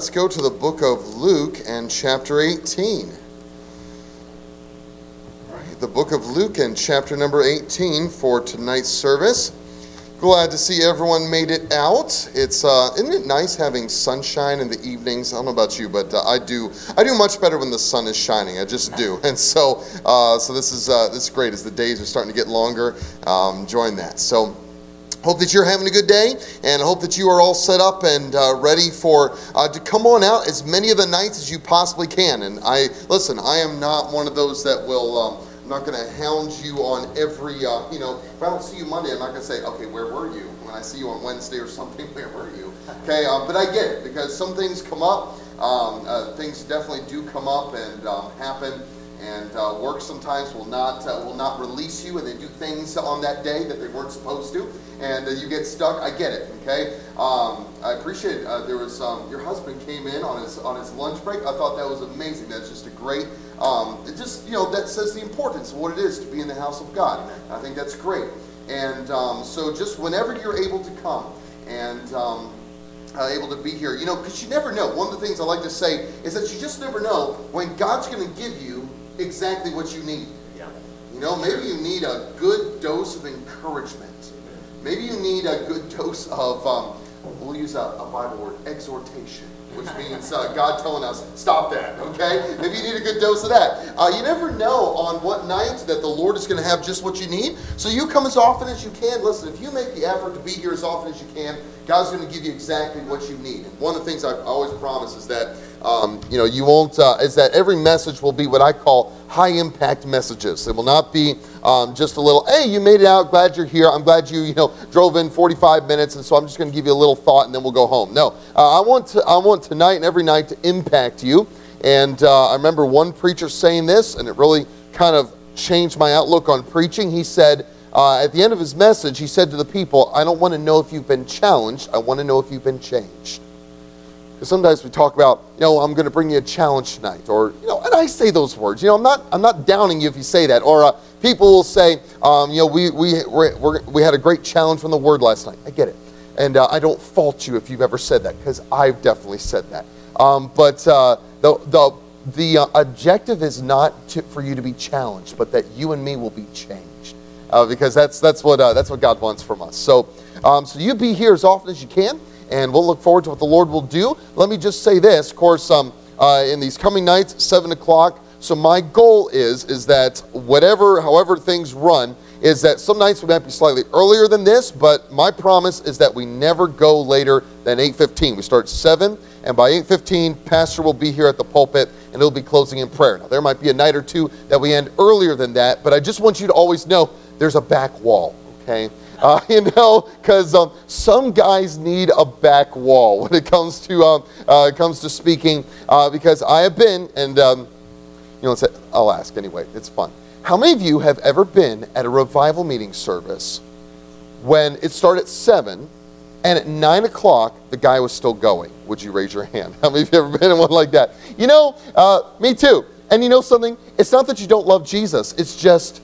Let's go to the book of Luke and chapter 18. The book of Luke and chapter number 18 for tonight's service. Glad to see everyone made it out. It's uh, isn't it nice having sunshine in the evenings? I don't know about you, but uh, I do. I do much better when the sun is shining. I just do. And so, uh, so this is uh, this is great as the days are starting to get longer. Um, enjoying that. So. Hope that you're having a good day and hope that you are all set up and uh, ready for uh, to come on out as many of the nights as you possibly can. And I listen, I am not one of those that will. Um, I'm not going to hound you on every. Uh, you know, if I don't see you Monday, I'm not going to say, okay, where were you? When I see you on Wednesday or something, where were you? Okay, uh, but I get it because some things come up. Um, uh, things definitely do come up and um, happen and uh, work sometimes will not uh, will not release you, and they do things on that day that they weren't supposed to, and uh, you get stuck. I get it. Okay, um, I appreciate uh, there was um, your husband came in on his on his lunch break. I thought that was amazing. That's just a great. Um, it just you know that says the importance of what it is to be in the house of God. I think that's great. And um, so just whenever you're able to come and um, uh, able to be here. You know, because you never know. One of the things I like to say is that you just never know when God's going to give you exactly what you need. Yeah. You know, maybe you need a good dose of encouragement. Maybe you need a good dose of, um, we'll use a, a Bible word, exhortation which means uh, God telling us, stop that, okay? Maybe you need a good dose of that. Uh, you never know on what night that the Lord is going to have just what you need. So you come as often as you can. Listen, if you make the effort to be here as often as you can, God's going to give you exactly what you need. And one of the things I always promise is that um, you know, you won't, uh, is that every message will be what I call high impact messages. It will not be um, just a little, hey, you made it out, glad you're here. I'm glad you, you know, drove in 45 minutes, and so I'm just going to give you a little thought and then we'll go home. No, uh, I, want to, I want tonight and every night to impact you. And uh, I remember one preacher saying this, and it really kind of changed my outlook on preaching. He said, uh, at the end of his message, he said to the people, I don't want to know if you've been challenged, I want to know if you've been changed. Sometimes we talk about, you know, I'm going to bring you a challenge tonight, or you know, and I say those words. You know, I'm not, I'm not downing you if you say that. Or uh, people will say, um, you know, we we we we had a great challenge from the Word last night. I get it, and uh, I don't fault you if you've ever said that, because I've definitely said that. Um, but uh, the the the uh, objective is not to, for you to be challenged, but that you and me will be changed, uh, because that's that's what uh, that's what God wants from us. So, um, so you be here as often as you can and we'll look forward to what the Lord will do. Let me just say this, of course, um, uh, in these coming nights, seven o'clock. So my goal is is that whatever, however things run, is that some nights we might be slightly earlier than this, but my promise is that we never go later than 8:15. We start seven, and by 8:15, Pastor will be here at the pulpit, and he'll be closing in prayer. Now there might be a night or two that we end earlier than that, but I just want you to always know there's a back wall. Okay, uh, you know, because um, some guys need a back wall when it comes to um, uh, comes to speaking. Uh, because I have been, and um, you know, I'll ask anyway. It's fun. How many of you have ever been at a revival meeting service when it started at seven, and at nine o'clock the guy was still going? Would you raise your hand? How many of you have ever been in one like that? You know, uh, me too. And you know something? It's not that you don't love Jesus. It's just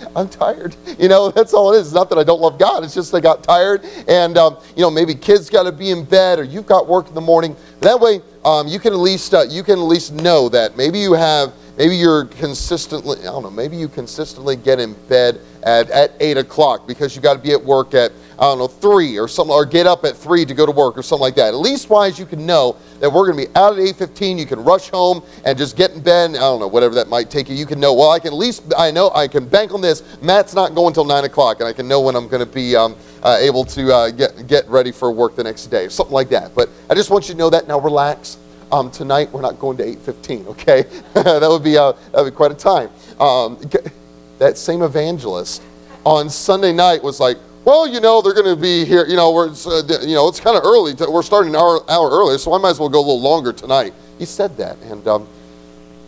I'm tired. You know, that's all it is. It's not that I don't love God. It's just I got tired. And, um, you know, maybe kids got to be in bed or you've got work in the morning. That way, um, you can at least uh, you can at least know that maybe you have maybe you're consistently I don't know maybe you consistently get in bed at, at eight o'clock because you got to be at work at I don't know, three or something, or get up at three to go to work or something like that. At least wise you can know that we're going to be out at 8.15. You can rush home and just get in bed. I don't know, whatever that might take you. You can know, well, I can at least, I know I can bank on this. Matt's not going until 9 o'clock, and I can know when I'm going to be um, uh, able to uh, get, get ready for work the next day, something like that. But I just want you to know that. Now relax. Um, tonight we're not going to 8.15, okay? that, would be, uh, that would be quite a time. Um, that same evangelist on Sunday night was like, well, you know, they're going to be here. You know, we're, uh, you know, it's kind of early. To, we're starting an hour, hour earlier, so I might as well go a little longer tonight. He said that, and um,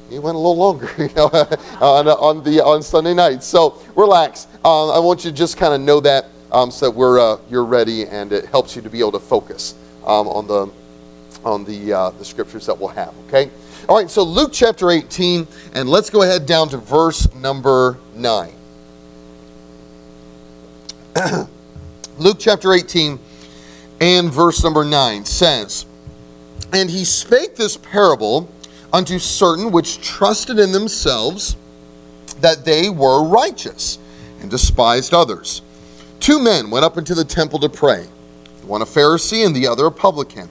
he went a little longer, you know, on, on the on Sunday night. So relax. Um, I want you to just kind of know that, um, so we're uh, you're ready, and it helps you to be able to focus um, on the on the uh, the scriptures that we'll have. Okay. All right. So Luke chapter 18, and let's go ahead down to verse number nine. Luke chapter 18 and verse number 9 says, And he spake this parable unto certain which trusted in themselves that they were righteous, and despised others. Two men went up into the temple to pray, one a Pharisee and the other a publican.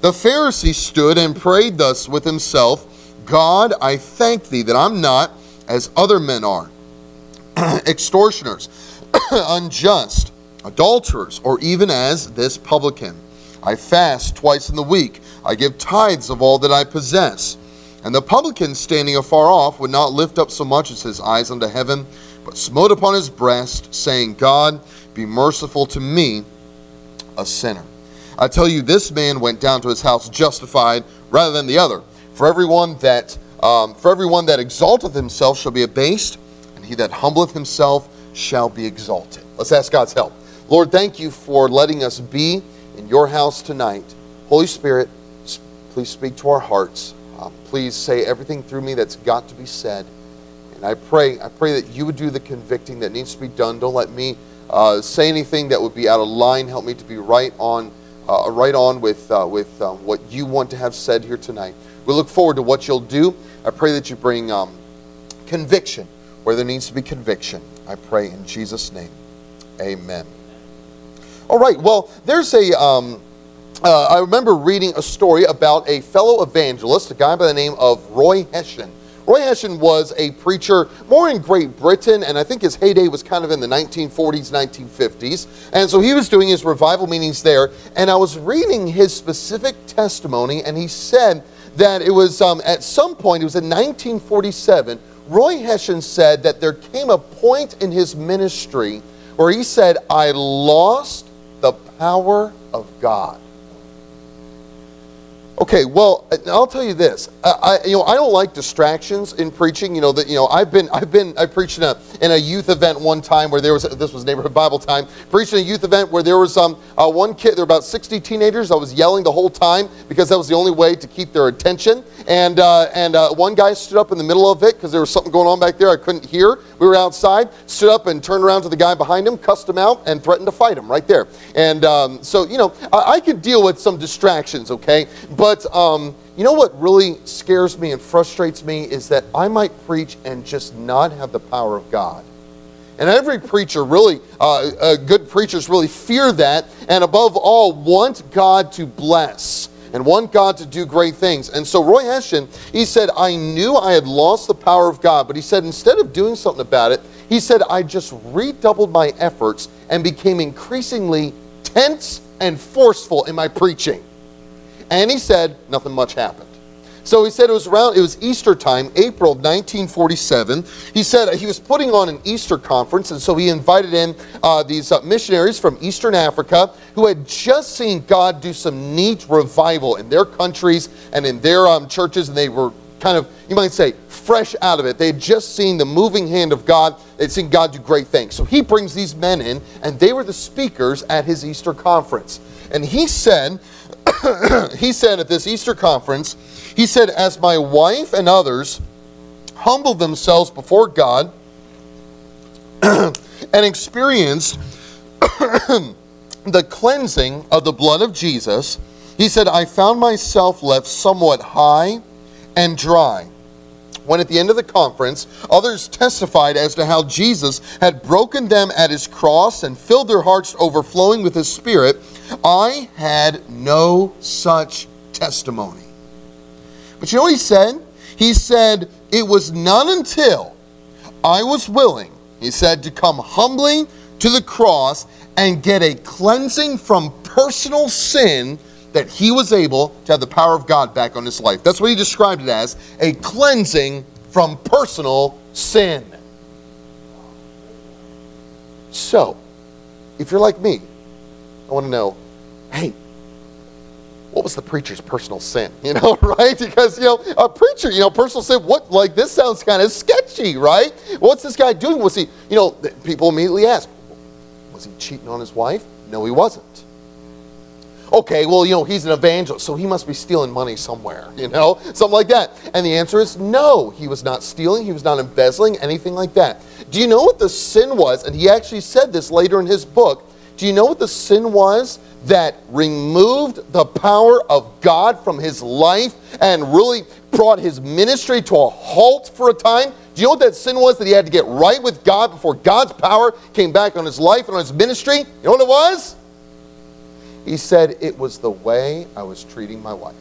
The Pharisee stood and prayed thus with himself God, I thank thee that I'm not as other men are, extortioners, unjust, adulterers, or even as this publican. I fast twice in the week. I give tithes of all that I possess. And the publican, standing afar off, would not lift up so much as his eyes unto heaven, but smote upon his breast, saying, God, be merciful to me, a sinner. I tell you, this man went down to his house justified rather than the other. For everyone that um, for everyone that exalteth himself shall be abased, and he that humbleth himself shall be exalted. Let's ask God's help. Lord, thank you for letting us be in your house tonight. Holy Spirit, please speak to our hearts. Um, please say everything through me that's got to be said. And I pray, I pray that you would do the convicting that needs to be done. Don't let me uh, say anything that would be out of line. Help me to be right on, uh, right on with uh, with uh, what you want to have said here tonight. We look forward to what you'll do. I pray that you bring um, conviction where there needs to be conviction. I pray in Jesus' name. Amen. All right. Well, there's a. Um, uh, I remember reading a story about a fellow evangelist, a guy by the name of Roy Hession. Roy Hession was a preacher more in Great Britain, and I think his heyday was kind of in the 1940s, 1950s. And so he was doing his revival meetings there. And I was reading his specific testimony, and he said that it was um, at some point, it was in 1947, Roy Hession said that there came a point in his ministry where he said, I lost the power of God. Okay, well, I'll tell you this. I, you know, I don't like distractions in preaching. You know that you know I've been I've been I preached in a in a youth event one time where there was this was neighborhood Bible time. Preached in a youth event where there was um uh, one kid. There were about sixty teenagers. I was yelling the whole time because that was the only way to keep their attention. And uh, and uh, one guy stood up in the middle of it because there was something going on back there I couldn't hear. We were outside. Stood up and turned around to the guy behind him, cussed him out, and threatened to fight him right there. And um, so you know I, I could deal with some distractions. Okay, but um, you know what really scares me and frustrates me is that I might preach and just not have the power of God. And every preacher, really, uh, uh, good preachers really fear that, and above all, want God to bless and want God to do great things. And so Roy Hession, he said, I knew I had lost the power of God, but he said, instead of doing something about it, he said, I just redoubled my efforts and became increasingly tense and forceful in my preaching. And he said nothing much happened. So he said it was around, it was Easter time, April of 1947. He said he was putting on an Easter conference, and so he invited in uh, these uh, missionaries from Eastern Africa who had just seen God do some neat revival in their countries and in their um, churches, and they were kind of, you might say, fresh out of it. They had just seen the moving hand of God, they'd seen God do great things. So he brings these men in, and they were the speakers at his Easter conference. And he said, he said at this Easter conference, he said, As my wife and others humbled themselves before God and experienced the cleansing of the blood of Jesus, he said, I found myself left somewhat high and dry. When at the end of the conference, others testified as to how Jesus had broken them at his cross and filled their hearts overflowing with his spirit, I had no such testimony. But you know what he said? He said, It was not until I was willing, he said, to come humbly to the cross and get a cleansing from personal sin that he was able to have the power of God back on his life. That's what he described it as a cleansing from personal sin. So, if you're like me, I want to know hey, what was the preacher's personal sin? You know, right? Because, you know, a preacher, you know, personal sin, what, like, this sounds kind of sketchy, right? What's this guy doing? Was he, you know, people immediately ask, was he cheating on his wife? No, he wasn't. Okay, well, you know, he's an evangelist, so he must be stealing money somewhere, you know, something like that. And the answer is no, he was not stealing, he was not embezzling, anything like that. Do you know what the sin was? And he actually said this later in his book Do you know what the sin was that removed the power of God from his life and really brought his ministry to a halt for a time? Do you know what that sin was that he had to get right with God before God's power came back on his life and on his ministry? You know what it was? He said, It was the way I was treating my wife.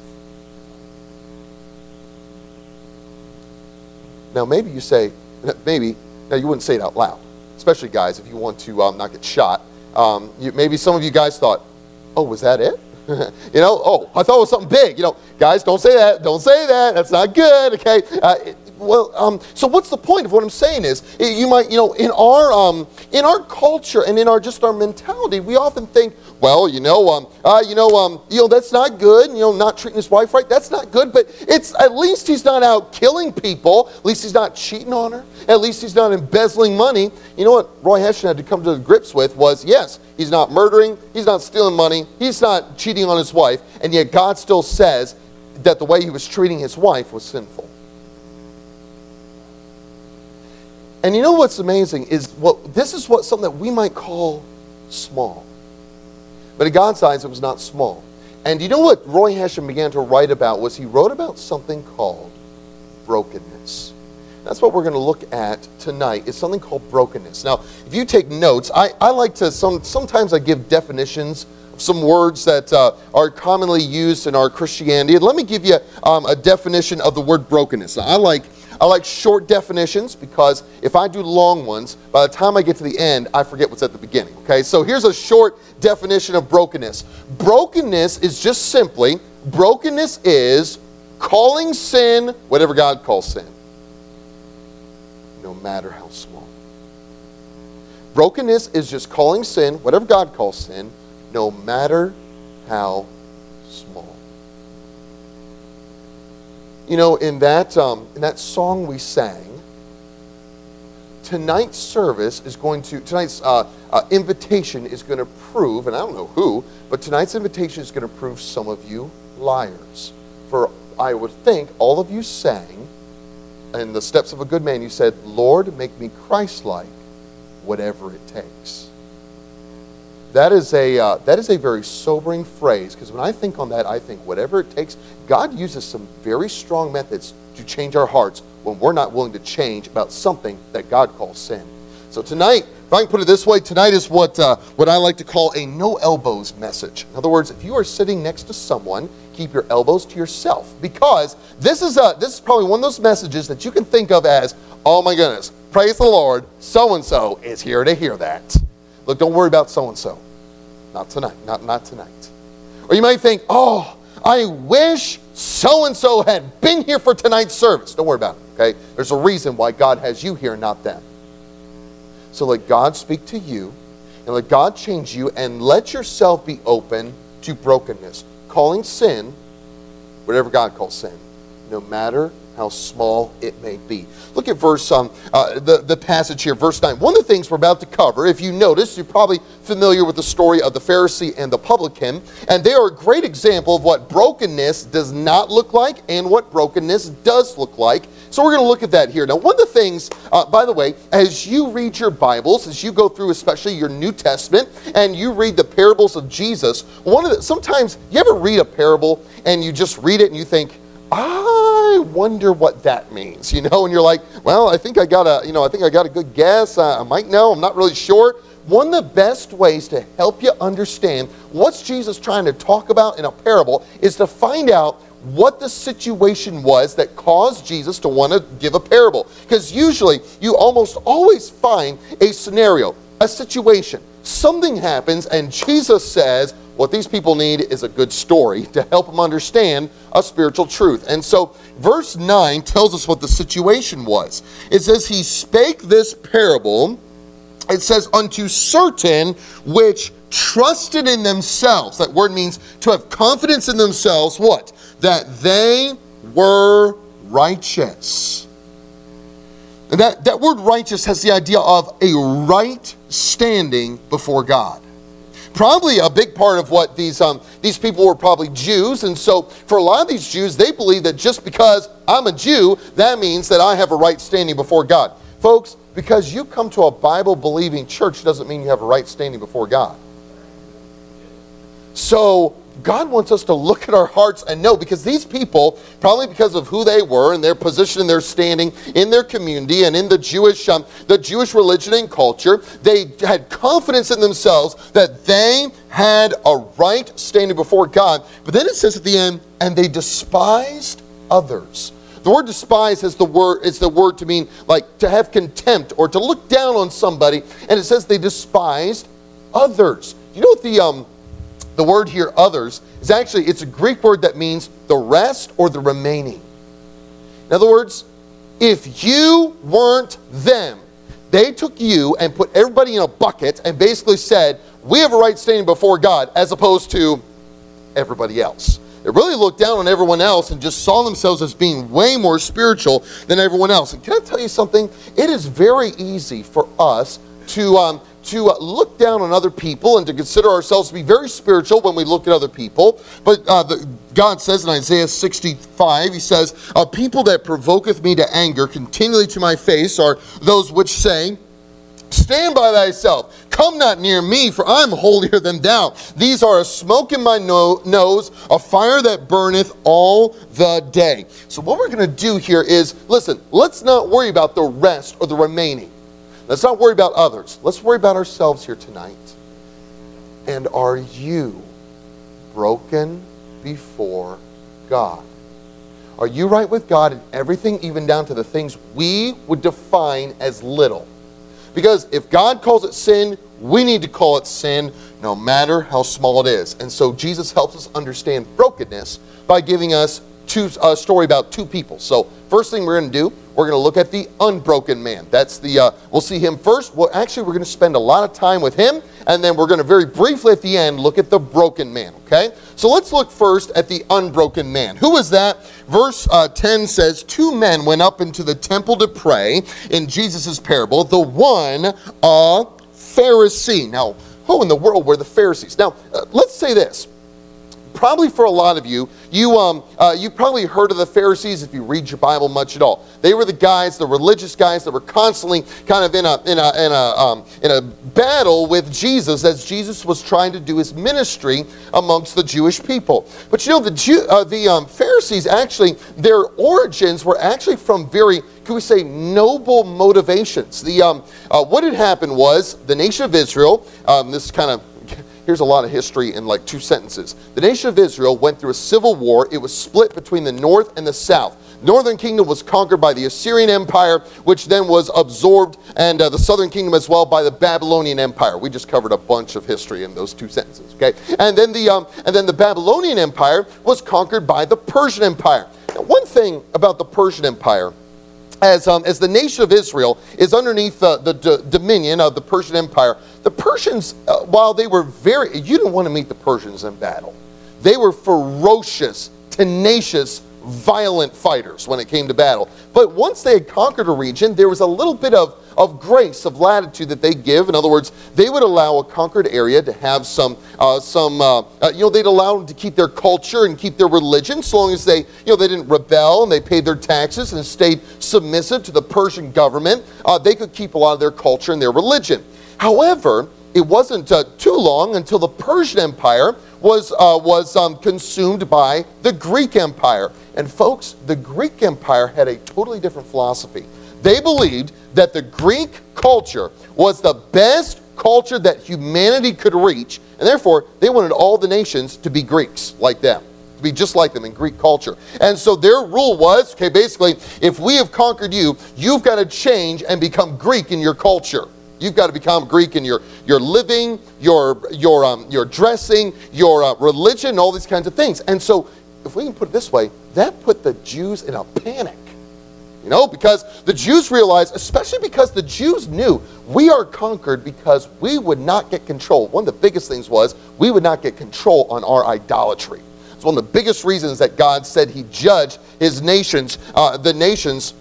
Now, maybe you say, maybe, now you wouldn't say it out loud, especially guys, if you want to um, not get shot. Um, you, maybe some of you guys thought, oh, was that it? you know, oh, I thought it was something big. You know, guys, don't say that. Don't say that. That's not good. Okay. Uh, it, well, um, so what's the point of what I'm saying is you might, you know, in our um, in our culture and in our just our mentality, we often think, well, you know, um, uh, you know, um, you know, that's not good. You know, not treating his wife right, that's not good. But it's at least he's not out killing people. At least he's not cheating on her. At least he's not embezzling money. You know what Roy Hession had to come to grips with was, yes, he's not murdering, he's not stealing money, he's not cheating on his wife, and yet God still says that the way he was treating his wife was sinful. And you know what's amazing is what this is what something that we might call small. But in God's eyes, it was not small. And you know what Roy Hession began to write about was he wrote about something called brokenness. That's what we're going to look at tonight is something called brokenness. Now, if you take notes, I, I like to some sometimes I give definitions of some words that uh, are commonly used in our Christianity. Let me give you um, a definition of the word brokenness. Now, I like I like short definitions because if I do long ones, by the time I get to the end, I forget what's at the beginning. Okay, so here's a short definition of brokenness brokenness is just simply, brokenness is calling sin whatever God calls sin, no matter how small. Brokenness is just calling sin whatever God calls sin, no matter how small. You know, in that, um, in that song we sang, tonight's service is going to, tonight's uh, uh, invitation is going to prove, and I don't know who, but tonight's invitation is going to prove some of you liars. For I would think all of you sang, in the steps of a good man, you said, Lord, make me Christ like, whatever it takes. That is a, uh, that is a very sobering phrase because when I think on that, I think whatever it takes, God uses some very strong methods to change our hearts when we're not willing to change about something that God calls sin. So tonight, if I can put it this way, tonight is what, uh, what I like to call a no elbows message. In other words, if you are sitting next to someone, keep your elbows to yourself because this is, a, this is probably one of those messages that you can think of as, oh my goodness, praise the Lord, so and so is here to hear that. Look, don't worry about so and so. Not tonight. Not, not tonight. Or you might think, oh, I wish so and so had been here for tonight's service. Don't worry about it, okay? There's a reason why God has you here, not them. So let God speak to you and let God change you and let yourself be open to brokenness, calling sin whatever God calls sin, no matter how small it may be. Look at verse um, uh, the, the passage here, verse 9. One of the things we're about to cover, if you notice, you're probably familiar with the story of the Pharisee and the publican, and they are a great example of what brokenness does not look like and what brokenness does look like. So we're going to look at that here. Now, one of the things, uh, by the way, as you read your Bibles, as you go through especially your New Testament, and you read the parables of Jesus, one of the, sometimes you ever read a parable and you just read it and you think, I wonder what that means, you know, and you're like, well, I think I got a, you know, I think I got a good guess. Uh, I might know. I'm not really sure. One of the best ways to help you understand what's Jesus trying to talk about in a parable is to find out what the situation was that caused Jesus to want to give a parable. Because usually you almost always find a scenario, a situation. Something happens, and Jesus says, what these people need is a good story to help them understand a spiritual truth. And so, verse 9 tells us what the situation was. It says, He spake this parable, it says, unto certain which trusted in themselves. That word means to have confidence in themselves, what? That they were righteous. And that, that word righteous has the idea of a right standing before God probably a big part of what these um, these people were probably Jews, and so for a lot of these Jews, they believe that just because I'm a Jew, that means that I have a right standing before God. Folks, because you come to a Bible believing church doesn't mean you have a right standing before God. So God wants us to look at our hearts and know because these people, probably because of who they were and their position and their standing in their community and in the Jewish, um, the Jewish religion and culture, they had confidence in themselves that they had a right standing before God. But then it says at the end, and they despised others. The word despise is the word is the word to mean like to have contempt or to look down on somebody, and it says they despised others. You know what the um, the word here, others, is actually, it's a Greek word that means the rest or the remaining. In other words, if you weren't them, they took you and put everybody in a bucket and basically said, we have a right standing before God, as opposed to everybody else. They really looked down on everyone else and just saw themselves as being way more spiritual than everyone else. And can I tell you something? It is very easy for us to um, to look down on other people and to consider ourselves to be very spiritual when we look at other people. But uh, the, God says in Isaiah 65, He says, A people that provoketh me to anger continually to my face are those which say, Stand by thyself. Come not near me, for I'm holier than thou. These are a smoke in my no- nose, a fire that burneth all the day. So, what we're going to do here is listen, let's not worry about the rest or the remaining. Let's not worry about others. Let's worry about ourselves here tonight. And are you broken before God? Are you right with God in everything, even down to the things we would define as little? Because if God calls it sin, we need to call it sin no matter how small it is. And so Jesus helps us understand brokenness by giving us two, a story about two people. So, first thing we're going to do we're going to look at the unbroken man. That's the, uh, we'll see him first. Well, actually, we're going to spend a lot of time with him, and then we're going to very briefly at the end look at the broken man, okay? So let's look first at the unbroken man. Who was that? Verse uh, 10 says, Two men went up into the temple to pray in Jesus' parable, the one a Pharisee. Now, who in the world were the Pharisees? Now, uh, let's say this probably for a lot of you, you um, uh, you've probably heard of the Pharisees if you read your Bible much at all. They were the guys, the religious guys that were constantly kind of in a in a in a um, in a battle with Jesus as Jesus was trying to do his ministry amongst the Jewish people. But you know the Jew, uh, the um, Pharisees actually their origins were actually from very can we say noble motivations. The um, uh, what had happened was the nation of Israel. Um, this kind of here's a lot of history in like two sentences. The nation of Israel went through a civil war. It was split between the north and the south. Northern kingdom was conquered by the Assyrian Empire, which then was absorbed, and uh, the southern kingdom as well by the Babylonian Empire. We just covered a bunch of history in those two sentences. Okay, and then the um, and then the Babylonian Empire was conquered by the Persian Empire. Now, one thing about the Persian Empire as, um, as the nation of Israel is underneath the, the d- dominion of the Persian Empire, the Persians, uh, while they were very, you didn't want to meet the Persians in battle. They were ferocious, tenacious, violent fighters when it came to battle. But once they had conquered a region, there was a little bit of, of grace, of latitude that they give. In other words, they would allow a conquered area to have some, uh, some uh, uh, you know, they'd allow them to keep their culture and keep their religion so long as they, you know, they didn't rebel and they paid their taxes and stayed submissive to the Persian government. Uh, they could keep a lot of their culture and their religion. However, it wasn't uh, too long until the Persian Empire was, uh, was um, consumed by the Greek Empire. And folks, the Greek Empire had a totally different philosophy. They believed that the Greek culture was the best culture that humanity could reach, and therefore they wanted all the nations to be Greeks like them, to be just like them in Greek culture. And so their rule was okay, basically, if we have conquered you, you've got to change and become Greek in your culture. You've got to become Greek in your, your living, your, your, um, your dressing, your uh, religion, all these kinds of things. And so, if we can put it this way, that put the Jews in a panic. You know, because the Jews realized, especially because the Jews knew we are conquered because we would not get control. One of the biggest things was we would not get control on our idolatry. It's one of the biggest reasons that God said He judged His nations, uh, the nations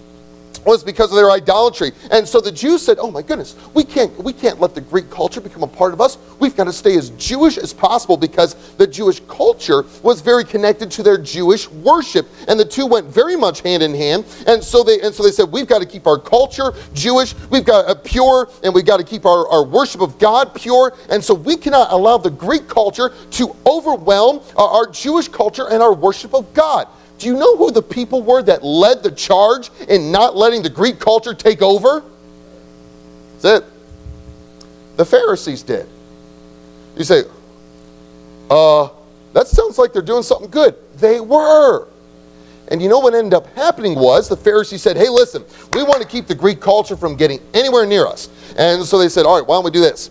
was because of their idolatry. And so the Jews said, "Oh my goodness, we can't we can't let the Greek culture become a part of us. We've got to stay as Jewish as possible because the Jewish culture was very connected to their Jewish worship, and the two went very much hand in hand. And so they and so they said, "We've got to keep our culture Jewish. We've got a pure, and we've got to keep our, our worship of God pure. And so we cannot allow the Greek culture to overwhelm our, our Jewish culture and our worship of God." Do you know who the people were that led the charge in not letting the Greek culture take over? That's it. The Pharisees did. You say, uh, that sounds like they're doing something good. They were. And you know what ended up happening was the Pharisees said, hey, listen, we want to keep the Greek culture from getting anywhere near us. And so they said, all right, why don't we do this?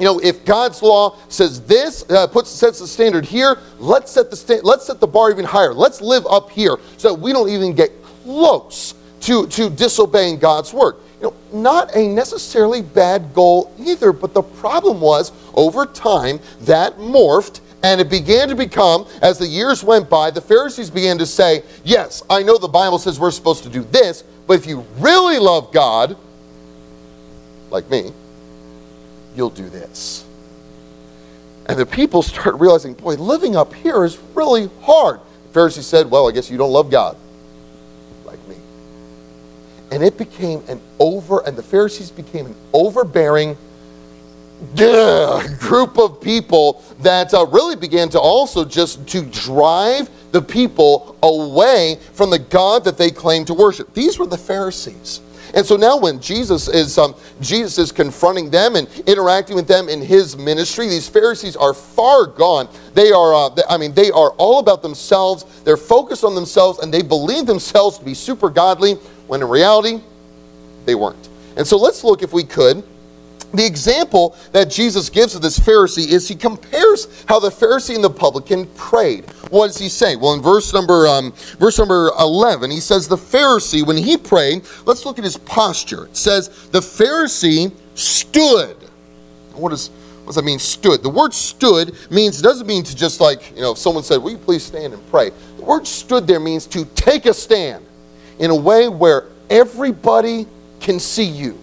You know, if God's law says this, uh, puts sets the standard here, let's set the sta- let's set the bar even higher. Let's live up here so that we don't even get close to to disobeying God's word. You know, not a necessarily bad goal either, but the problem was over time that morphed and it began to become, as the years went by, the Pharisees began to say, Yes, I know the Bible says we're supposed to do this, but if you really love God, like me, you'll do this. And the people start realizing, boy, living up here is really hard. The Pharisee said, well, I guess you don't love God like me. And it became an over, and the Pharisees became an overbearing group of people that uh, really began to also just to drive the people away from the God that they claimed to worship. These were the Pharisees. And so now when Jesus is um, Jesus is confronting them and interacting with them in his ministry, these Pharisees are far gone. They are, uh, I mean, they are all about themselves. They're focused on themselves, and they believe themselves to be super godly, when in reality, they weren't. And so let's look, if we could, the example that Jesus gives of this Pharisee is he compares how the Pharisee and the publican prayed. What does he say? Well, in verse number um, verse number eleven, he says the Pharisee when he prayed. Let's look at his posture. It says the Pharisee stood. What does what does that mean? Stood. The word stood means it doesn't mean to just like you know if someone said, "Will you please stand and pray?" The word stood there means to take a stand in a way where everybody can see you.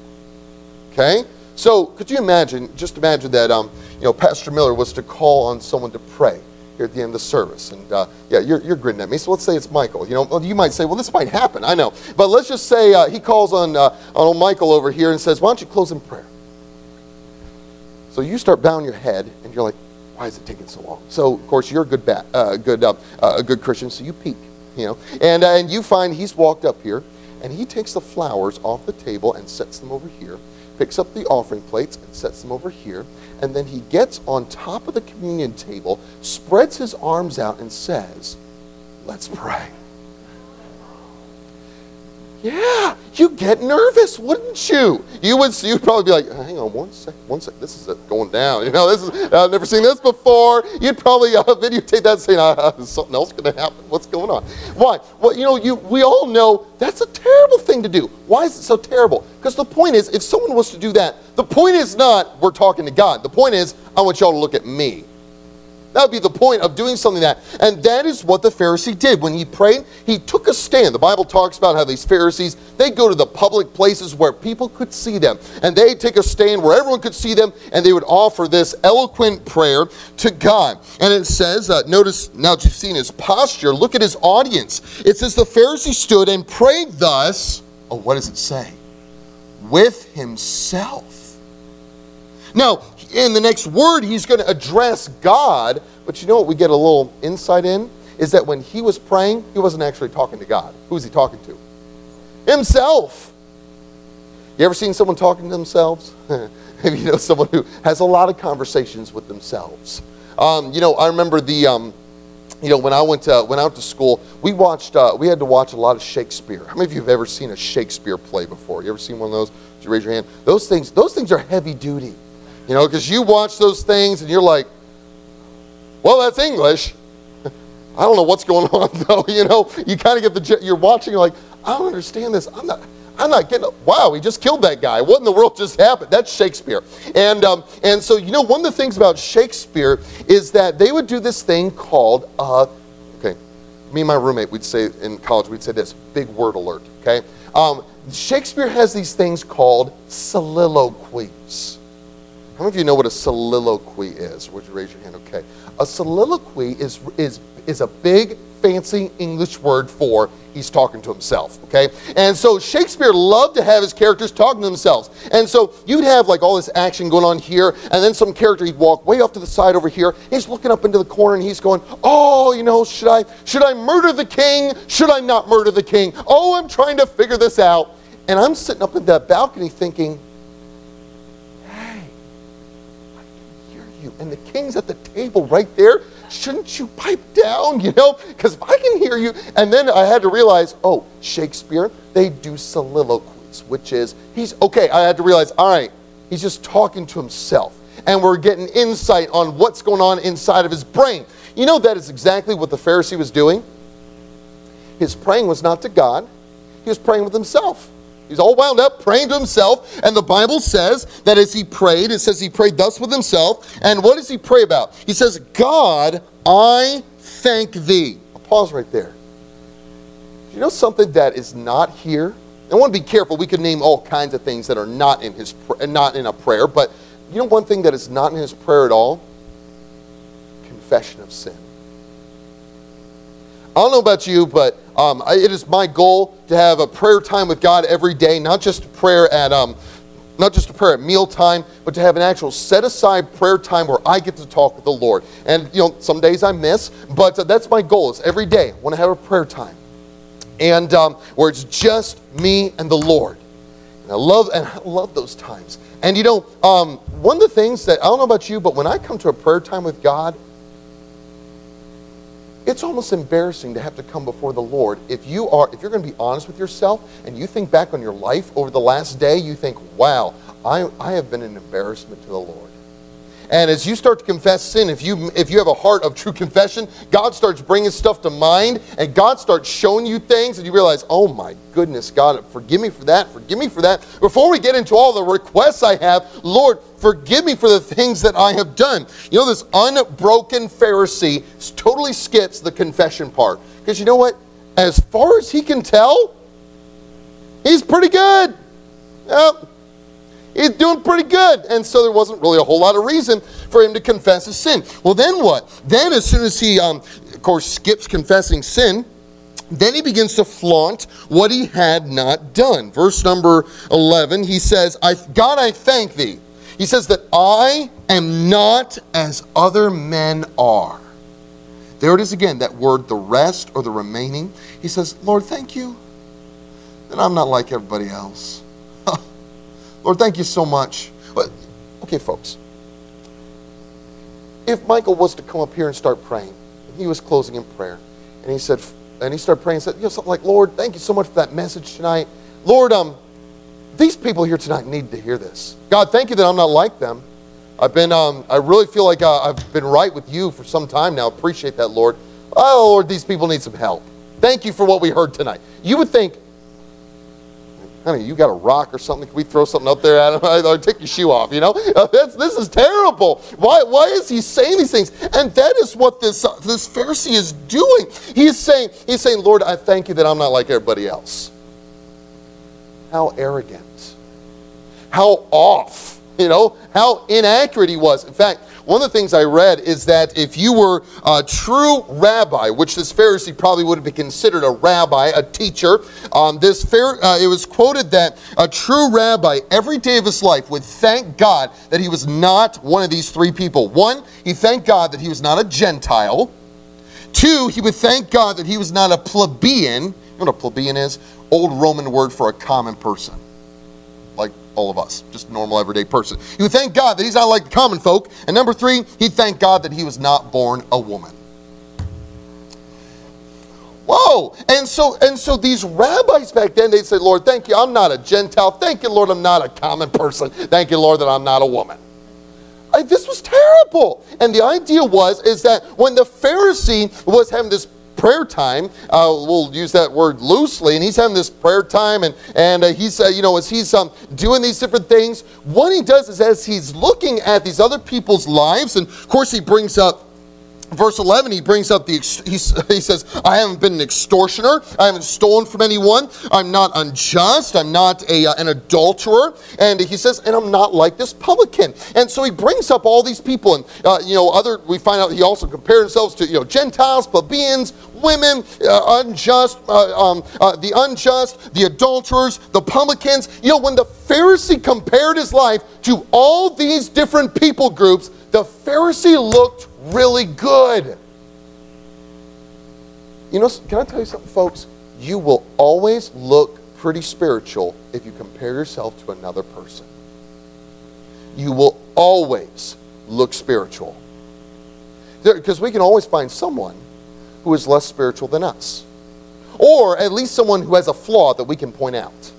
Okay. So could you imagine, just imagine that, um, you know, Pastor Miller was to call on someone to pray here at the end of the service. And uh, yeah, you're, you're grinning at me. So let's say it's Michael. You know, you might say, well, this might happen. I know. But let's just say uh, he calls on, uh, on Michael over here and says, why don't you close in prayer? So you start bowing your head and you're like, why is it taking so long? So, of course, you're a good, uh, good, uh, uh, good Christian, so you peek, you know. And, uh, and you find he's walked up here and he takes the flowers off the table and sets them over here picks up the offering plates and sets them over here, and then he gets on top of the communion table, spreads his arms out, and says, Let's pray. Yeah, you get nervous, wouldn't you? You would. You'd probably be like, "Hang on, one sec, one sec. This is going down. You know, this is. I've never seen this before." You'd probably uh, videotape that, saying, uh, something else going to happen? What's going on?" Why? Well, you know, you. We all know that's a terrible thing to do. Why is it so terrible? Because the point is, if someone was to do that, the point is not we're talking to God. The point is, I want y'all to look at me. That would be the point of doing something like that. And that is what the Pharisee did. When he prayed, he took a stand. The Bible talks about how these Pharisees, they go to the public places where people could see them. And they take a stand where everyone could see them, and they would offer this eloquent prayer to God. And it says, uh, notice now that you've seen his posture, look at his audience. It says, The Pharisee stood and prayed thus. Oh, what does it say? With himself. Now, in the next word, he's going to address God. But you know what we get a little insight in? Is that when he was praying, he wasn't actually talking to God. Who was he talking to? Himself. You ever seen someone talking to themselves? You know someone who has a lot of conversations with themselves. Um, you know, I remember the, um, you know, when I went to, went out to school, we watched, uh, we had to watch a lot of Shakespeare. How many of you have ever seen a Shakespeare play before? You ever seen one of those? Did you raise your hand? Those things, those things are heavy duty. You know, because you watch those things and you're like, well, that's English. I don't know what's going on though. You know, you kind of get the you're watching. You're like, I don't understand this. I'm not. I'm not getting. Wow, he just killed that guy. What in the world just happened? That's Shakespeare. And um, and so you know, one of the things about Shakespeare is that they would do this thing called uh, okay, me and my roommate, we'd say in college, we'd say this big word alert, okay? Um, Shakespeare has these things called soliloquies. How many of you know what a soliloquy is? Would you raise your hand? Okay. A soliloquy is, is, is a big, fancy English word for he's talking to himself, okay? And so Shakespeare loved to have his characters talking to themselves. And so you'd have like all this action going on here, and then some character he'd walk way off to the side over here. He's looking up into the corner and he's going, "Oh, you know, should I should I murder the king? Should I not murder the king? Oh, I'm trying to figure this out." And I'm sitting up in that balcony thinking, "Hey, I can hear you." And the king's at the table right there shouldn't you pipe down, you know? Because if I can hear you. And then I had to realize, oh, Shakespeare, they do soliloquies, which is, he's, okay, I had to realize, all right, he's just talking to himself. And we're getting insight on what's going on inside of his brain. You know, that is exactly what the Pharisee was doing. His praying was not to God, he was praying with himself. He's all wound up praying to himself. And the Bible says that as he prayed, it says he prayed thus with himself. And what does he pray about? He says, God, I thank thee. I'll pause right there. You know something that is not here? I want to be careful. We could name all kinds of things that are not in his not in a prayer, but you know one thing that is not in his prayer at all? Confession of sin. I don't know about you, but um, it is my goal to have a prayer time with God every day, not just a prayer at um, not just a prayer at mealtime, but to have an actual set aside prayer time where I get to talk with the Lord. And you know, some days I miss, but uh, that's my goal. Is every day I want to have a prayer time, and um, where it's just me and the Lord. And I love and I love those times. And you know, um, one of the things that I don't know about you, but when I come to a prayer time with God, it's almost embarrassing to have to come before the Lord. If you are, if you're going to be honest with yourself and you think back on your life over the last day, you think, wow, I, I have been an embarrassment to the Lord. And as you start to confess sin, if you if you have a heart of true confession, God starts bringing stuff to mind, and God starts showing you things, and you realize, oh my goodness, God, forgive me for that, forgive me for that. Before we get into all the requests I have, Lord, forgive me for the things that I have done. You know, this unbroken Pharisee totally skips the confession part because you know what? As far as he can tell, he's pretty good. Yep he's doing pretty good. And so there wasn't really a whole lot of reason for him to confess his sin. Well, then what? Then, as soon as he, um, of course, skips confessing sin, then he begins to flaunt what he had not done. Verse number 11, he says, I, God, I thank thee. He says that I am not as other men are. There it is again, that word, the rest or the remaining. He says, Lord, thank you that I'm not like everybody else. Lord, thank you so much. Okay, folks. If Michael was to come up here and start praying, he was closing in prayer, and he said, and he started praying and said, you know, something like, Lord, thank you so much for that message tonight. Lord, um, these people here tonight need to hear this. God, thank you that I'm not like them. I've been, um, I really feel like uh, I've been right with you for some time now. Appreciate that, Lord. Oh, Lord, these people need some help. Thank you for what we heard tonight. You would think, honey, you got a rock or something? Can we throw something up there at him? Or take your shoe off, you know? That's, this is terrible. Why, why is he saying these things? And that is what this, uh, this Pharisee is doing. He's saying, he's saying, Lord, I thank you that I'm not like everybody else. How arrogant. How off, you know? How inaccurate he was. In fact, one of the things I read is that if you were a true rabbi, which this Pharisee probably would have been considered a rabbi, a teacher, um, this fair, uh, it was quoted that a true rabbi every day of his life would thank God that he was not one of these three people. One, he thanked God that he was not a Gentile. Two, he would thank God that he was not a plebeian. You know what a plebeian is? Old Roman word for a common person all of us, just normal everyday person. He would thank God that he's not like the common folk. And number three, he'd thank God that he was not born a woman. Whoa! And so, and so these rabbis back then, they'd say, Lord, thank you, I'm not a Gentile. Thank you, Lord, I'm not a common person. Thank you, Lord, that I'm not a woman. I, this was terrible. And the idea was, is that when the Pharisee was having this prayer time. Uh, we'll use that word loosely. And he's having this prayer time, and, and uh, he's, uh, you know, as he's um, doing these different things, what he does is as he's looking at these other people's lives, and of course he brings up verse 11 he brings up the he, he says i haven't been an extortioner. I haven't stolen from anyone. I'm not unjust. I'm not a, uh, an adulterer. And he says and i'm not like this publican. And so he brings up all these people and uh, you know other we find out he also compared himself to you know gentiles plebeians women uh, unjust uh, um, uh, the unjust the adulterers the publicans. You know when the pharisee compared his life to all these different people groups the pharisee looked really good. You know, can I tell you something, folks? You will always look pretty spiritual if you compare yourself to another person. You will always look spiritual. Because we can always find someone who is less spiritual than us, or at least someone who has a flaw that we can point out.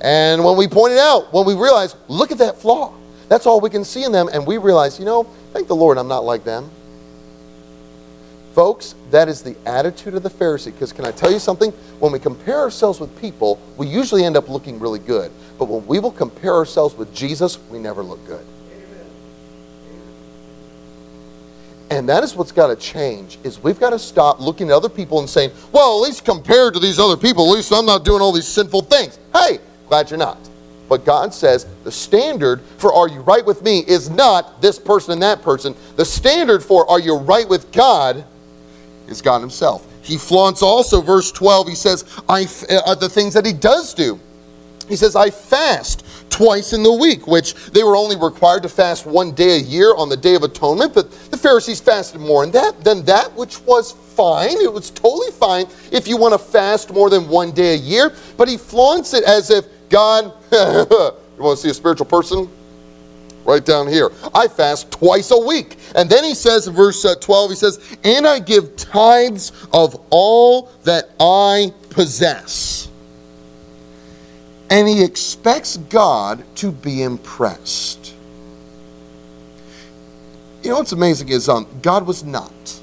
And when we point it out, when we realize, look at that flaw, that's all we can see in them, and we realize, you know, thank the Lord I'm not like them. Folks, that is the attitude of the Pharisee. Because can I tell you something? When we compare ourselves with people, we usually end up looking really good. But when we will compare ourselves with Jesus, we never look good. And that is what's got to change is we've got to stop looking at other people and saying, well, at least compared to these other people, at least I'm not doing all these sinful things. Hey, glad you're not. But God says the standard for are you right with me is not this person and that person. The standard for are you right with God is God Himself. He flaunts also, verse 12, he says, I, uh, the things that He does do. He says, I fast twice in the week, which they were only required to fast one day a year on the Day of Atonement, but the Pharisees fasted more than that, than that, which was fine. It was totally fine if you want to fast more than one day a year, but he flaunts it as if God, you want to see a spiritual person? Right down here. I fast twice a week. And then he says in verse uh, 12, he says, And I give tithes of all that I possess. And he expects God to be impressed. You know what's amazing is um, God was not.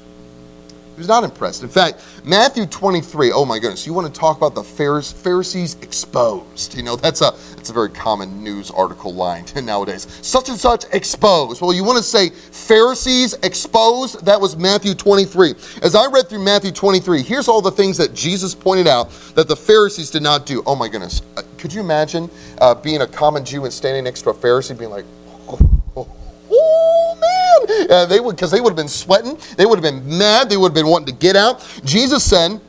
He was not impressed. In fact, Matthew 23, oh my goodness, you want to talk about the Pharisees exposed. You know, that's a that's a very common news article line nowadays. Such and such exposed. Well, you want to say Pharisees exposed? That was Matthew 23. As I read through Matthew 23, here's all the things that Jesus pointed out that the Pharisees did not do. Oh my goodness. Uh, could you imagine uh, being a common Jew and standing next to a Pharisee being like, oh, uh, they would because they would have been sweating, they would have been mad, they would have been wanting to get out. Jesus said,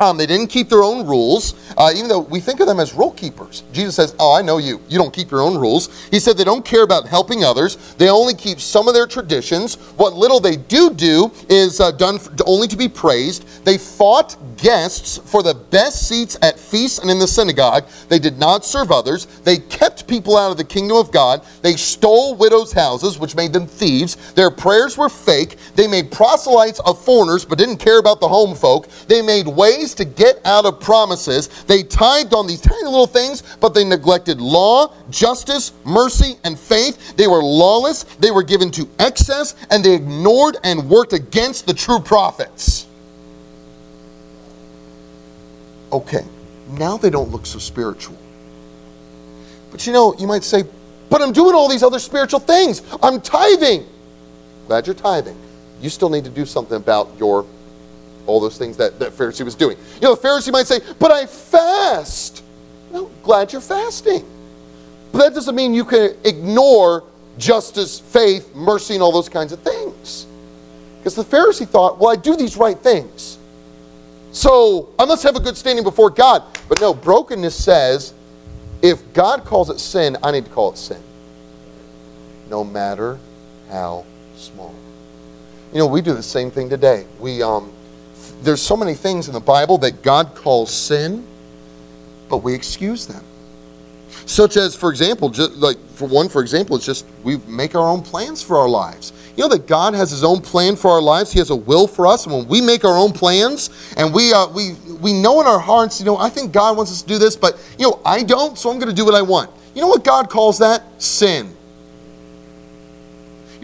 um, they didn't keep their own rules, uh, even though we think of them as rule keepers. Jesus says, Oh, I know you. You don't keep your own rules. He said they don't care about helping others. They only keep some of their traditions. What little they do do is uh, done for, only to be praised. They fought guests for the best seats at feasts and in the synagogue. They did not serve others. They kept people out of the kingdom of God. They stole widows' houses, which made them thieves. Their prayers were fake. They made proselytes of foreigners, but didn't care about the home folk. They made ways to get out of promises. They tithed on these tiny little things, but they neglected law, justice, mercy, and faith. They were lawless. They were given to excess, and they ignored and worked against the true prophets. okay, now they don't look so spiritual. But you know, you might say, but I'm doing all these other spiritual things. I'm tithing. Glad you're tithing. You still need to do something about your all those things that, that Pharisee was doing. You know, the Pharisee might say, but I fast. Well, glad you're fasting. But that doesn't mean you can ignore justice, faith, mercy, and all those kinds of things. Because the Pharisee thought, well, I do these right things. So I must have a good standing before God. But no, brokenness says if God calls it sin, I need to call it sin. No matter how small. You know, we do the same thing today. We um, there's so many things in the Bible that God calls sin, but we excuse them. Such as, for example, just like for one, for example, it's just we make our own plans for our lives. You know that God has His own plan for our lives. He has a will for us, and when we make our own plans, and we uh, we we know in our hearts, you know, I think God wants us to do this, but you know, I don't, so I'm going to do what I want. You know what God calls that? Sin.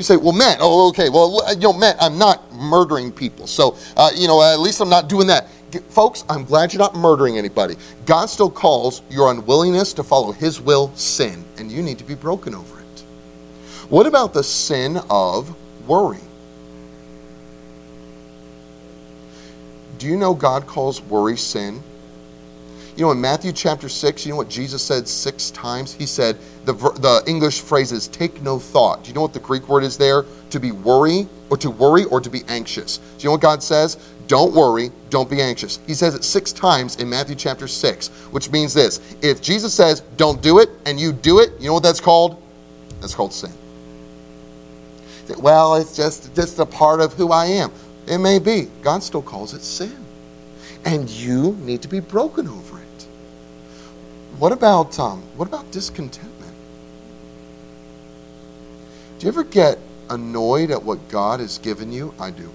You say, well, Matt, oh, okay, well, you know, Matt, I'm not murdering people. So, uh, you know, at least I'm not doing that. Folks, I'm glad you're not murdering anybody. God still calls your unwillingness to follow His will sin, and you need to be broken over it. What about the sin of worry? Do you know God calls worry sin? You know, in Matthew chapter 6, you know what Jesus said six times? He said, the, the English phrase is take no thought. Do you know what the Greek word is there? To be worry, or to worry, or to be anxious. Do you know what God says? Don't worry, don't be anxious. He says it six times in Matthew chapter 6, which means this. If Jesus says, don't do it, and you do it, you know what that's called? That's called sin. Well, it's just, just a part of who I am. It may be. God still calls it sin. And you need to be broken over it. What about um, what about discontentment? Do you ever get annoyed at what God has given you? I do.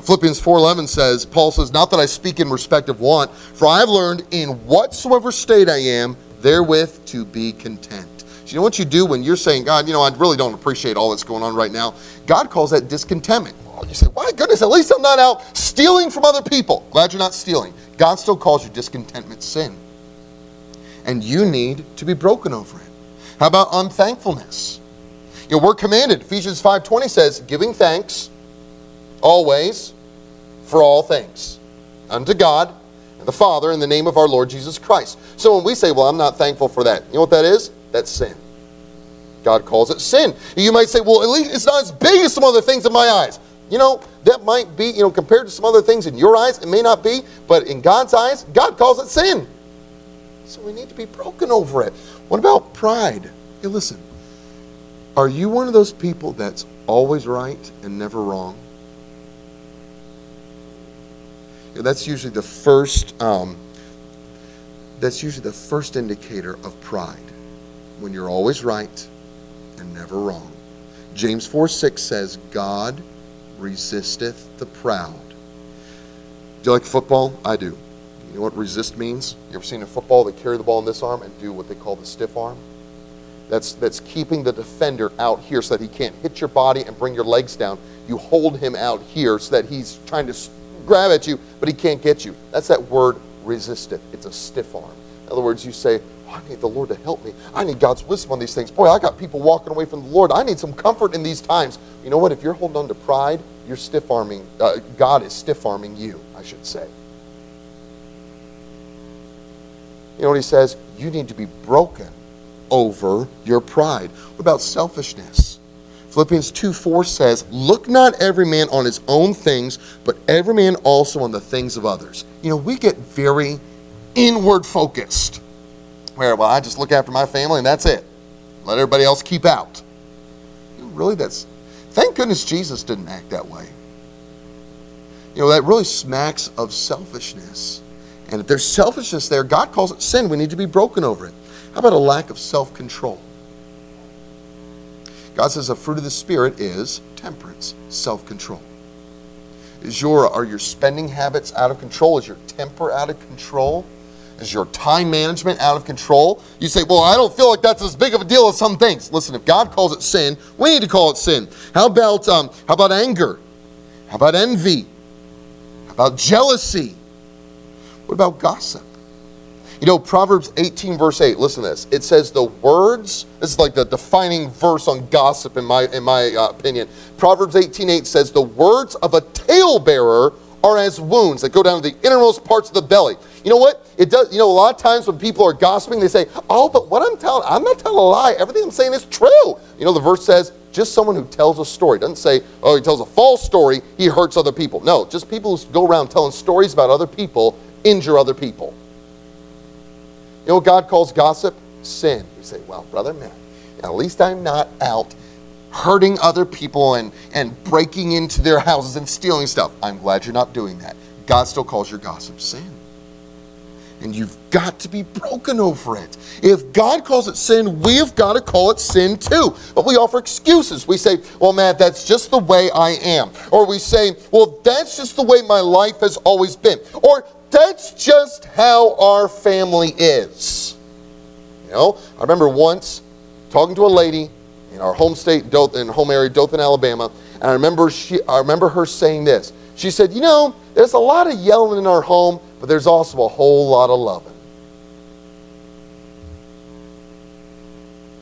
Philippians 4:11 says, Paul says, "Not that I speak in respect of want, for I have learned in whatsoever state I am, therewith to be content." Do you know what you do when you're saying, God, you know, I really don't appreciate all that's going on right now? God calls that discontentment. Well, you say, my goodness, at least I'm not out stealing from other people. Glad you're not stealing. God still calls your discontentment sin and you need to be broken over it. How about unthankfulness? You know, we're commanded. Ephesians 5:20 says, "Giving thanks always for all things unto God and the Father in the name of our Lord Jesus Christ." So when we say, "Well, I'm not thankful for that." You know what that is? That's sin. God calls it sin. You might say, "Well, at least it's not as big as some other things in my eyes." You know, that might be, you know, compared to some other things in your eyes, it may not be, but in God's eyes, God calls it sin. So we need to be broken over it. What about pride? Hey, listen. Are you one of those people that's always right and never wrong? That's usually the first. Um, that's usually the first indicator of pride, when you're always right and never wrong. James 4 6 says, God resisteth the proud. Do you like football? I do. You know what resist means? You ever seen a football? They carry the ball in this arm and do what they call the stiff arm. That's, that's keeping the defender out here so that he can't hit your body and bring your legs down. You hold him out here so that he's trying to grab at you, but he can't get you. That's that word resisted. It's a stiff arm. In other words, you say, I need the Lord to help me. I need God's wisdom on these things. Boy, I got people walking away from the Lord. I need some comfort in these times. You know what? If you're holding on to pride, you're stiff arming, uh, God is stiff arming you, I should say. You know what he says? You need to be broken over your pride. What about selfishness? Philippians 2 4 says, Look not every man on his own things, but every man also on the things of others. You know, we get very inward focused. Where, well, I just look after my family and that's it. Let everybody else keep out. Really, that's. Thank goodness Jesus didn't act that way. You know, that really smacks of selfishness. And if there's selfishness there, God calls it sin. We need to be broken over it. How about a lack of self control? God says a fruit of the Spirit is temperance, self control. Is your, are your spending habits out of control? Is your temper out of control? Is your time management out of control? You say, Well, I don't feel like that's as big of a deal as some things. Listen, if God calls it sin, we need to call it sin. How about, um, how about anger? How about envy? How about jealousy? What about gossip? You know, Proverbs 18, verse 8, listen to this. It says the words, this is like the defining verse on gossip in my, in my uh, opinion. Proverbs 18, 8 says, The words of a talebearer are as wounds that go down to the innermost parts of the belly. You know what? It does, you know, a lot of times when people are gossiping, they say, Oh, but what I'm telling, I'm not telling a lie. Everything I'm saying is true. You know, the verse says, just someone who tells a story. Doesn't say, oh, he tells a false story, he hurts other people. No, just people who go around telling stories about other people injure other people. You know what God calls gossip? Sin. You say, well, brother, man, at least I'm not out hurting other people and, and breaking into their houses and stealing stuff. I'm glad you're not doing that. God still calls your gossip sin. And you've got to be broken over it. If God calls it sin, we've got to call it sin too. But we offer excuses. We say, well, Matt, that's just the way I am. Or we say, well, that's just the way my life has always been. Or that's just how our family is. You know, I remember once talking to a lady in our home state, in home area, Dothan, Alabama, and I remember she, I remember her saying this. She said, "You know, there's a lot of yelling in our home, but there's also a whole lot of loving."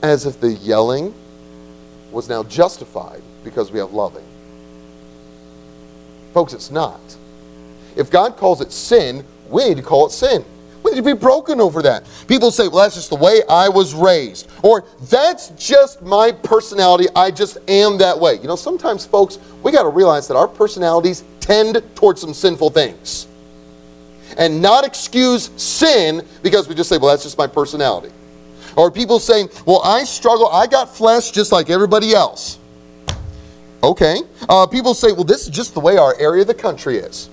As if the yelling was now justified because we have loving. Folks, it's not. If God calls it sin, we need to call it sin. We need to be broken over that. People say, well, that's just the way I was raised. Or that's just my personality. I just am that way. You know, sometimes, folks, we got to realize that our personalities tend towards some sinful things. And not excuse sin because we just say, well, that's just my personality. Or people saying, well, I struggle, I got flesh just like everybody else. Okay. Uh, people say, well, this is just the way our area of the country is.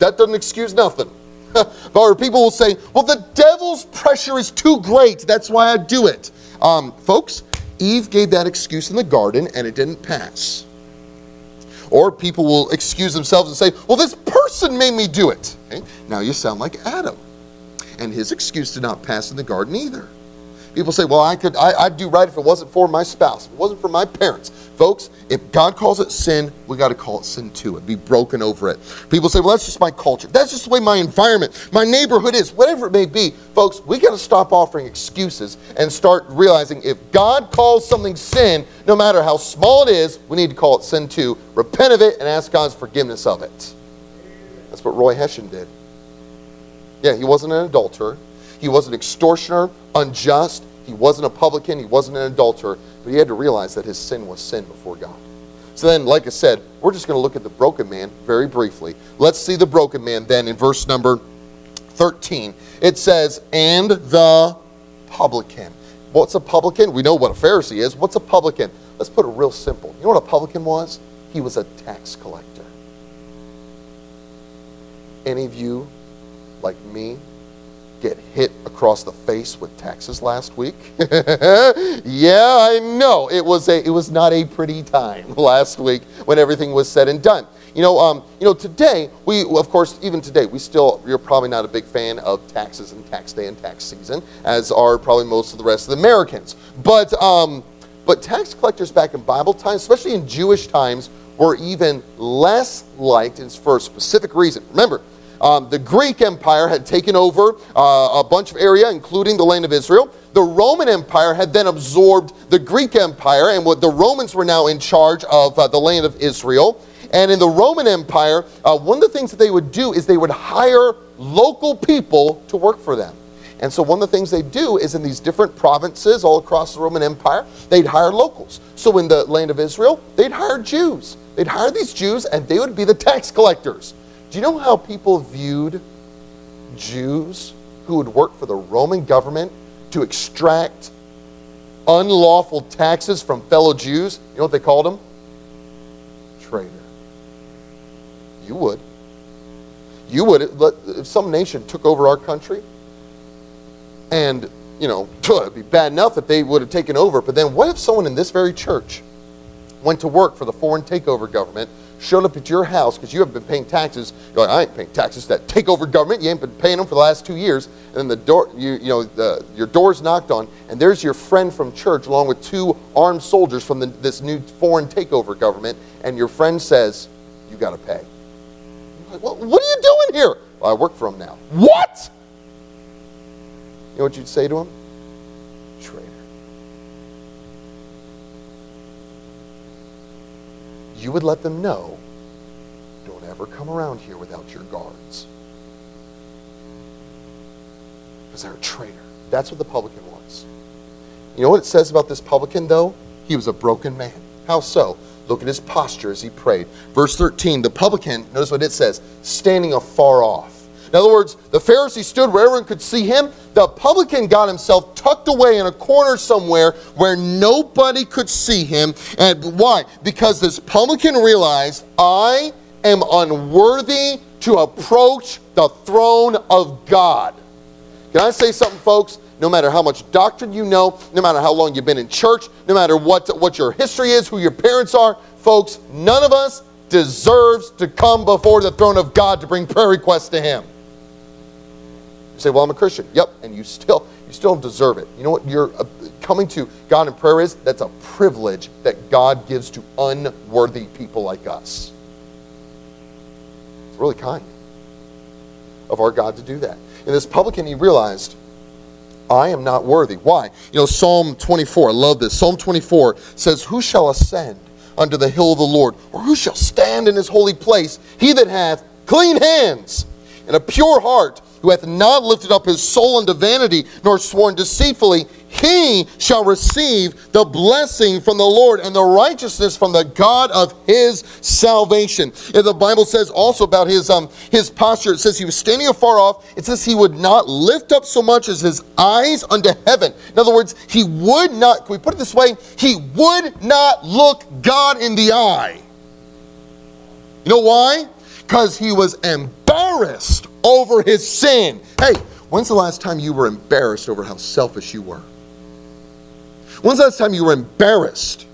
That doesn't excuse nothing. or people will say, well, the devil's pressure is too great. That's why I do it. Um, folks, Eve gave that excuse in the garden and it didn't pass. Or people will excuse themselves and say, well, this person made me do it. Okay? Now you sound like Adam. And his excuse did not pass in the garden either. People say, well, I could, I, would do right if it wasn't for my spouse, if it wasn't for my parents. Folks, if God calls it sin, we got to call it sin too and be broken over it. People say, well, that's just my culture. That's just the way my environment, my neighborhood is, whatever it may be. Folks, we got to stop offering excuses and start realizing if God calls something sin, no matter how small it is, we need to call it sin too. Repent of it and ask God's forgiveness of it. That's what Roy Hession did. Yeah, he wasn't an adulterer. He was an extortioner, unjust. He wasn't a publican. He wasn't an adulterer. But he had to realize that his sin was sin before God. So then, like I said, we're just going to look at the broken man very briefly. Let's see the broken man then in verse number 13. It says, and the publican. What's a publican? We know what a Pharisee is. What's a publican? Let's put it real simple. You know what a publican was? He was a tax collector. Any of you, like me, across the face with taxes last week. yeah, I know. It was a it was not a pretty time last week when everything was said and done. You know, um, you know, today we, of course, even today we still you're probably not a big fan of taxes and tax day and tax season, as are probably most of the rest of the Americans. But um, but tax collectors back in Bible times, especially in Jewish times, were even less liked, and for a specific reason. Remember, um, the Greek Empire had taken over uh, a bunch of area, including the land of Israel. The Roman Empire had then absorbed the Greek Empire, and what the Romans were now in charge of uh, the land of Israel. And in the Roman Empire, uh, one of the things that they would do is they would hire local people to work for them. And so one of the things they do is in these different provinces all across the Roman Empire, they'd hire locals. So in the land of Israel, they'd hire Jews. They'd hire these Jews and they would be the tax collectors. Do you know how people viewed Jews who would work for the Roman government to extract unlawful taxes from fellow Jews? You know what they called them? Traitor. You would. You would. If some nation took over our country, and, you know, it'd be bad enough that they would have taken over, but then what if someone in this very church went to work for the foreign takeover government showed up at your house because you haven't been paying taxes. You're like, I ain't paying taxes. That takeover government, you ain't been paying them for the last two years. And then the door, you, you know, the, your door's knocked on, and there's your friend from church along with two armed soldiers from the, this new foreign takeover government, and your friend says, you got to pay. Like, well, what are you doing here? Well, I work for them now. What? You know what you'd say to him? You would let them know don't ever come around here without your guards. Because they're a traitor. That's what the publican was. You know what it says about this publican, though? He was a broken man. How so? Look at his posture as he prayed. Verse 13, the publican, notice what it says, standing afar off. In other words, the Pharisee stood where everyone could see him. The publican got himself tucked away in a corner somewhere where nobody could see him. And why? Because this publican realized, I am unworthy to approach the throne of God. Can I say something, folks? No matter how much doctrine you know, no matter how long you've been in church, no matter what, what your history is, who your parents are, folks, none of us deserves to come before the throne of God to bring prayer requests to Him. You say, well, I'm a Christian. Yep, and you still you still deserve it. You know what you're uh, coming to God in prayer is? That's a privilege that God gives to unworthy people like us. It's really kind of our God to do that. And this publican, he realized, I am not worthy. Why? You know, Psalm 24, I love this. Psalm 24 says, Who shall ascend unto the hill of the Lord? Or who shall stand in his holy place? He that hath clean hands and a pure heart, who hath not lifted up his soul unto vanity, nor sworn deceitfully, he shall receive the blessing from the Lord and the righteousness from the God of his salvation. And the Bible says also about his um his posture, it says he was standing afar off. It says he would not lift up so much as his eyes unto heaven. In other words, he would not, can we put it this way? He would not look God in the eye. You know why? Because he was embarrassed over his sin. Hey, when's the last time you were embarrassed over how selfish you were? When's the last time you were embarrassed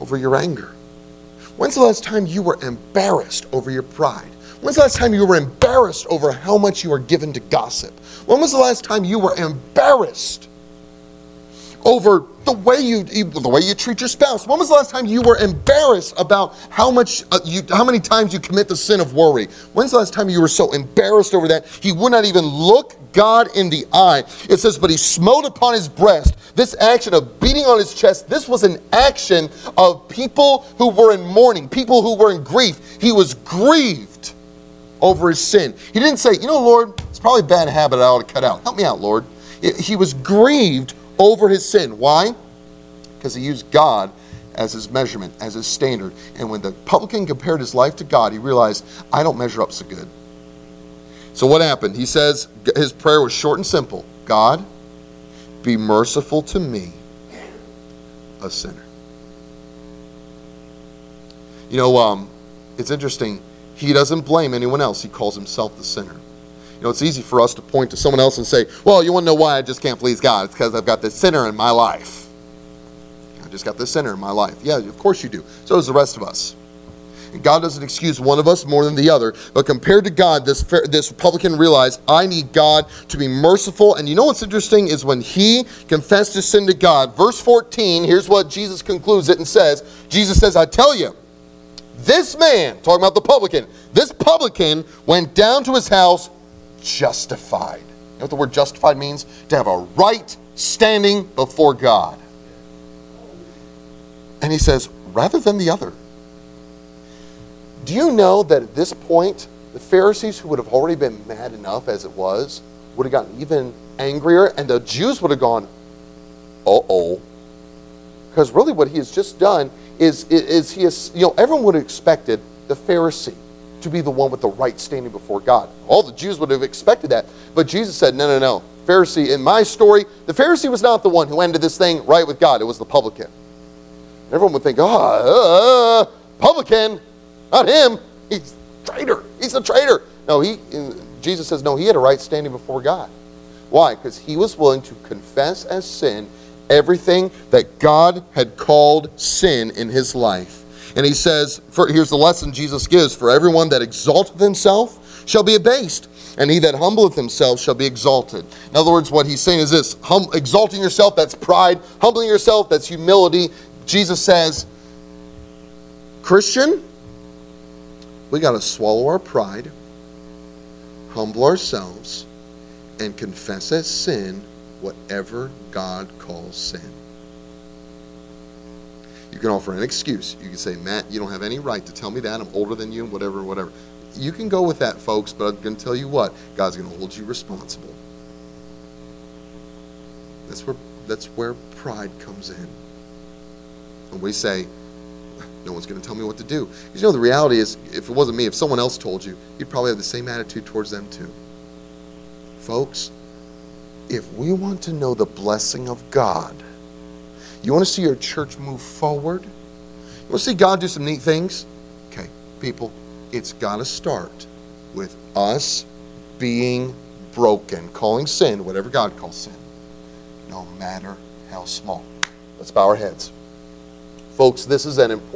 over your anger? When's the last time you were embarrassed over your pride? When's the last time you were embarrassed over how much you are given to gossip? When was the last time you were embarrassed over the way you the way you treat your spouse? When was the last time you were embarrassed about how much uh, you how many times you commit the sin of worry? When's the last time you were so embarrassed over that he would not even look God in the eye? It says, "But he smote upon his breast." This action of beating on his chest, this was an action of people who were in mourning, people who were in grief. He was grieved over his sin. He didn't say, "You know, Lord, it's probably a bad habit I ought to cut out. Help me out, Lord." He was grieved over his sin. Why? Because he used God as his measurement, as his standard. And when the publican compared his life to God, he realized, I don't measure up so good. So what happened? He says his prayer was short and simple God, be merciful to me, a sinner. You know, um, it's interesting. He doesn't blame anyone else, he calls himself the sinner. You know, it's easy for us to point to someone else and say, well, you want to know why I just can't please God? It's because I've got this sinner in my life. I just got this sinner in my life. Yeah, of course you do. So does the rest of us. And God doesn't excuse one of us more than the other. But compared to God, this, this publican realized, I need God to be merciful. And you know what's interesting is when he confessed his sin to God, verse 14, here's what Jesus concludes it and says Jesus says, I tell you, this man, talking about the publican, this publican went down to his house justified. You know what the word justified means? To have a right standing before God. And he says, rather than the other. Do you know that at this point, the Pharisees, who would have already been mad enough as it was, would have gotten even angrier, and the Jews would have gone, uh oh. Because really, what he has just done is, is he has, you know, everyone would have expected the Pharisee to be the one with the right standing before God. All the Jews would have expected that. But Jesus said, no, no, no. Pharisee, in my story, the Pharisee was not the one who ended this thing right with God. It was the publican. Everyone would think, oh, uh, publican, not him. He's a traitor. He's a traitor. No, he, uh, Jesus says, no, he had a right standing before God. Why? Because he was willing to confess as sin everything that God had called sin in his life. And he says, for, here's the lesson Jesus gives For everyone that exalteth himself shall be abased, and he that humbleth himself shall be exalted. In other words, what he's saying is this hum, exalting yourself, that's pride. Humbling yourself, that's humility. Jesus says, Christian, we got to swallow our pride, humble ourselves, and confess as sin whatever God calls sin. You can offer an excuse. You can say, Matt, you don't have any right to tell me that. I'm older than you, whatever, whatever. You can go with that, folks, but I'm going to tell you what God's going to hold you responsible. That's where, that's where pride comes in. And we say, no one's going to tell me what to do. Because you know, the reality is, if it wasn't me, if someone else told you, you'd probably have the same attitude towards them too. Folks, if we want to know the blessing of God, you want to see your church move forward? You want to see God do some neat things? Okay, people, it's got to start with us being broken, calling sin whatever God calls sin, no matter how small. Let's bow our heads. Folks, this is an important